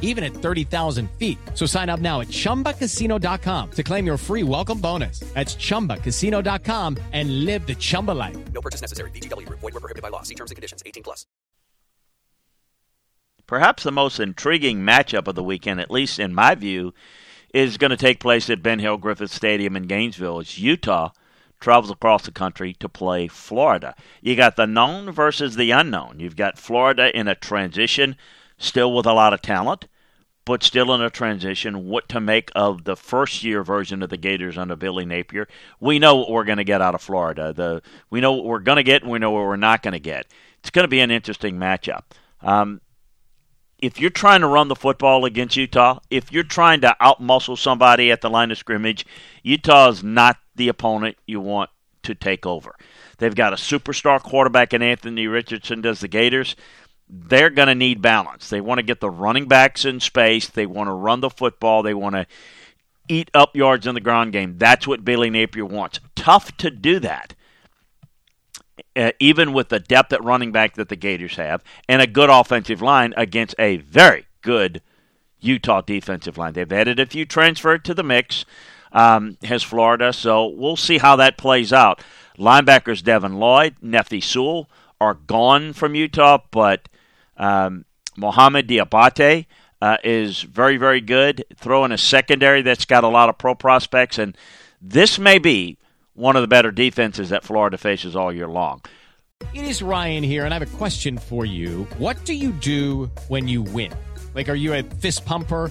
even at 30,000 feet. So sign up now at ChumbaCasino.com to claim your free welcome bonus. That's ChumbaCasino.com and live the Chumba life. No purchase necessary. VGW. Void were prohibited by law. See terms and conditions. 18 plus. Perhaps the most intriguing matchup of the weekend, at least in my view, is going to take place at Ben Hill Griffith Stadium in Gainesville. It's Utah travels across the country to play Florida. You got the known versus the unknown. You've got Florida in a transition, still with a lot of talent, but still in a transition. What to make of the first year version of the Gators under Billy Napier? We know what we're going to get out of Florida. The we know what we're going to get, and we know what we're not going to get. It's going to be an interesting matchup. Um, if you're trying to run the football against Utah, if you're trying to outmuscle somebody at the line of scrimmage, Utah is not the opponent you want to take over. They've got a superstar quarterback in Anthony Richardson does the Gators. They're going to need balance. They want to get the running backs in space. They want to run the football. They want to eat up yards in the ground game. That's what Billy Napier wants. Tough to do that. Uh, even with the depth at running back that the Gators have and a good offensive line against a very good Utah defensive line. They've added a few transferred to the mix um, has Florida. So we'll see how that plays out. Linebackers Devin Lloyd, Nephi Sewell are gone from Utah, but um, Mohamoud Diabate uh, is very, very good. Throw in a secondary that's got a lot of pro prospects, and this may be one of the better defenses that Florida faces all year long. It is Ryan here, and I have a question for you. What do you do when you win? Like, are you a fist pumper?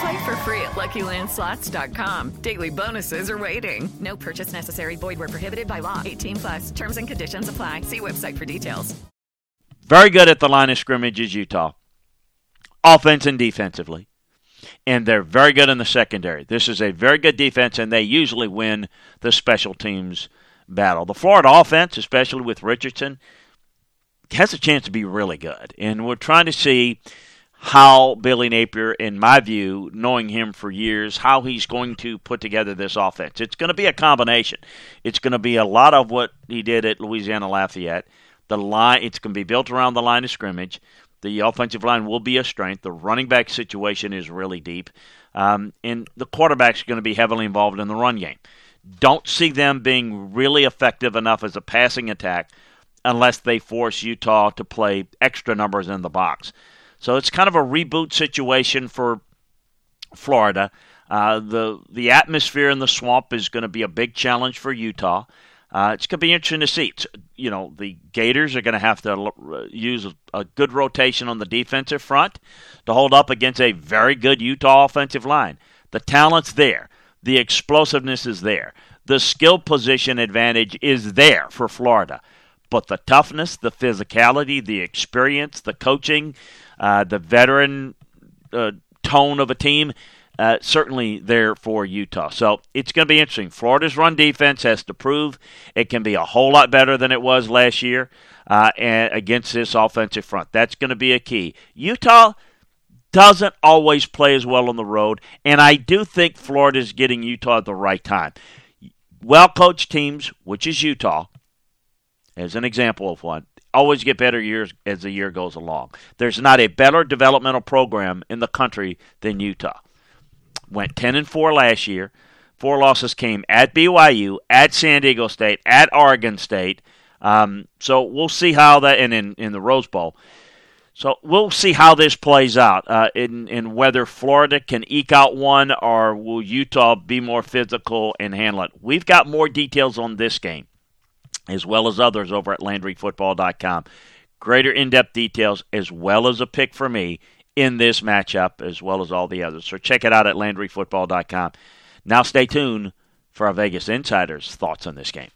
Play for free at LuckyLandSlots.com. Daily bonuses are waiting. No purchase necessary. Void where prohibited by law. 18 plus. Terms and conditions apply. See website for details. Very good at the line of scrimmage is Utah, offense and defensively, and they're very good in the secondary. This is a very good defense, and they usually win the special teams battle. The Florida offense, especially with Richardson, has a chance to be really good, and we're trying to see how Billy Napier, in my view, knowing him for years, how he's going to put together this offense. It's going to be a combination. It's going to be a lot of what he did at Louisiana Lafayette. The line, it's going to be built around the line of scrimmage. The offensive line will be a strength. The running back situation is really deep, um, and the quarterback's going to be heavily involved in the run game. Don't see them being really effective enough as a passing attack unless they force Utah to play extra numbers in the box. So it's kind of a reboot situation for Florida. Uh, the the atmosphere in the swamp is going to be a big challenge for Utah. Uh, it's going to be interesting to see. It's, you know, the Gators are going to have to l- use a good rotation on the defensive front to hold up against a very good Utah offensive line. The talent's there. The explosiveness is there. The skill position advantage is there for Florida. But the toughness, the physicality, the experience, the coaching, uh, the veteran uh, tone of a team, uh, certainly there for Utah. So it's going to be interesting. Florida's run defense has to prove it can be a whole lot better than it was last year uh, and against this offensive front. That's going to be a key. Utah doesn't always play as well on the road, and I do think Florida's getting Utah at the right time. Well coached teams, which is Utah, as an example of one, always get better years as the year goes along. There's not a better developmental program in the country than Utah. Went 10 and 4 last year. Four losses came at BYU, at San Diego State, at Oregon State. Um, so we'll see how that, and in, in the Rose Bowl. So we'll see how this plays out, uh, in, in whether Florida can eke out one or will Utah be more physical and handle it. We've got more details on this game, as well as others over at LandryFootball.com. Greater in-depth details, as well as a pick for me in this matchup, as well as all the others. So check it out at LandryFootball.com. Now stay tuned for our Vegas Insiders' thoughts on this game.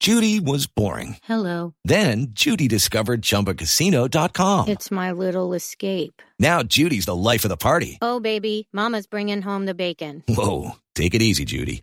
Judy was boring. Hello. Then Judy discovered ChumbaCasino.com. It's my little escape. Now Judy's the life of the party. Oh, baby, Mama's bringing home the bacon. Whoa, take it easy, Judy.